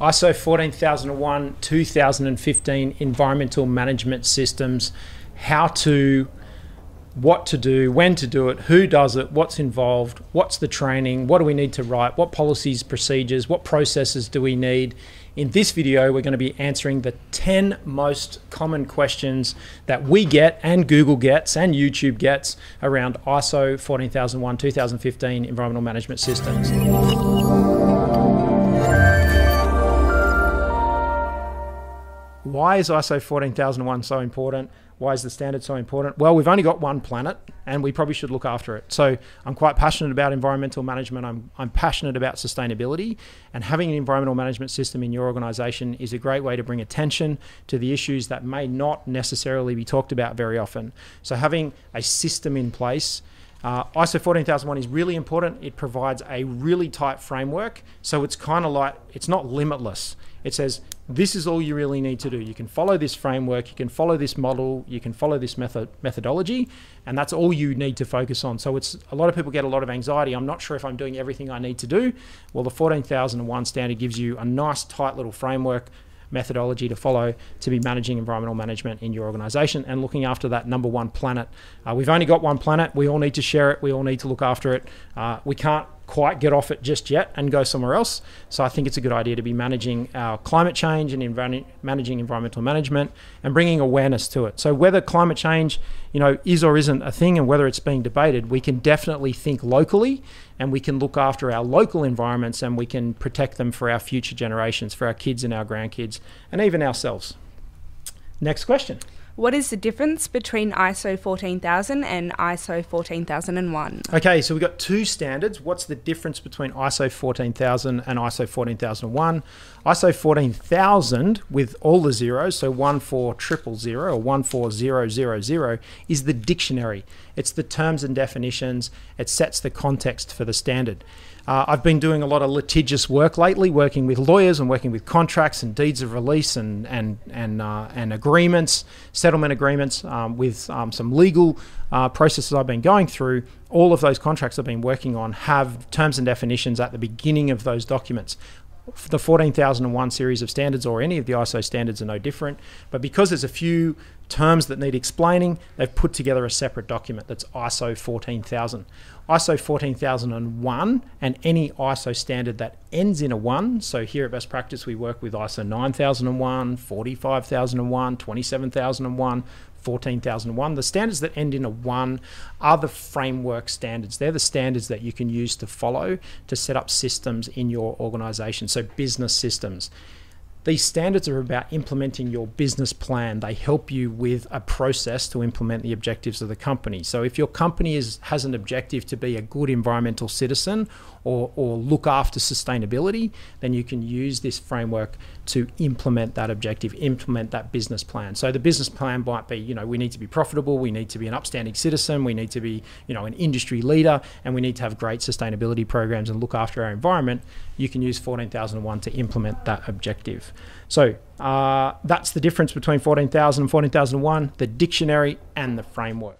ISO 14001 2015 environmental management systems, how to, what to do, when to do it, who does it, what's involved, what's the training, what do we need to write, what policies, procedures, what processes do we need. In this video, we're going to be answering the 10 most common questions that we get and Google gets and YouTube gets around ISO 14001 2015 environmental management systems. Why is ISO 14001 so important? Why is the standard so important? Well, we've only got one planet and we probably should look after it. So I'm quite passionate about environmental management. I'm, I'm passionate about sustainability and having an environmental management system in your organization is a great way to bring attention to the issues that may not necessarily be talked about very often. So having a system in place uh, ISO 14001 is really important. It provides a really tight framework. So it's kind of like, it's not limitless. It says, this is all you really need to do. You can follow this framework, you can follow this model, you can follow this method methodology, and that's all you need to focus on. So it's a lot of people get a lot of anxiety. I'm not sure if I'm doing everything I need to do. Well, the 14001 standard gives you a nice tight little framework methodology to follow to be managing environmental management in your organization and looking after that number one planet. Uh, we've only got one planet. We all need to share it. We all need to look after it. Uh, we can't quite get off it just yet and go somewhere else. So I think it's a good idea to be managing our climate change and env- managing environmental management and bringing awareness to it. So whether climate change, you know, is or isn't a thing and whether it's being debated, we can definitely think locally and we can look after our local environments and we can protect them for our future generations, for our kids and our grandkids and even ourselves. Next question. What is the difference between ISO 14000 and ISO 14001? Okay, so we've got two standards. What's the difference between ISO 14000 and ISO 14001? ISO 14000 with all the zeros, so 14000 or 14000, is the dictionary. It's the terms and definitions, it sets the context for the standard. Uh, I've been doing a lot of litigious work lately, working with lawyers and working with contracts and deeds of release and and and uh, and agreements, settlement agreements with um, some legal uh, processes I've been going through. All of those contracts I've been working on have terms and definitions at the beginning of those documents the 14001 series of standards or any of the ISO standards are no different. But because there's a few terms that need explaining, they've put together a separate document that's ISO 14000. ISO 14001 and any ISO standard that ends in a 1. So here at Best Practice, we work with ISO 9001, 45001, 27001, 14001. The standards that end in a 1 are the framework standards. They're the standards that you can use to follow to set up systems in your organization, so business systems. These standards are about implementing your business plan. They help you with a process to implement the objectives of the company. So if your company is, has an objective to be a good environmental citizen or, or look after sustainability, then you can use this framework to implement that objective, implement that business plan. So the business plan might be, you know, we need to be profitable, we need to be an upstanding citizen, we need to be, you know, an industry leader, and we need to have great sustainability programs and look after our environment. You can use 14001 to implement that objective. So uh, that's the difference between 14000 and 14001, the dictionary and the framework.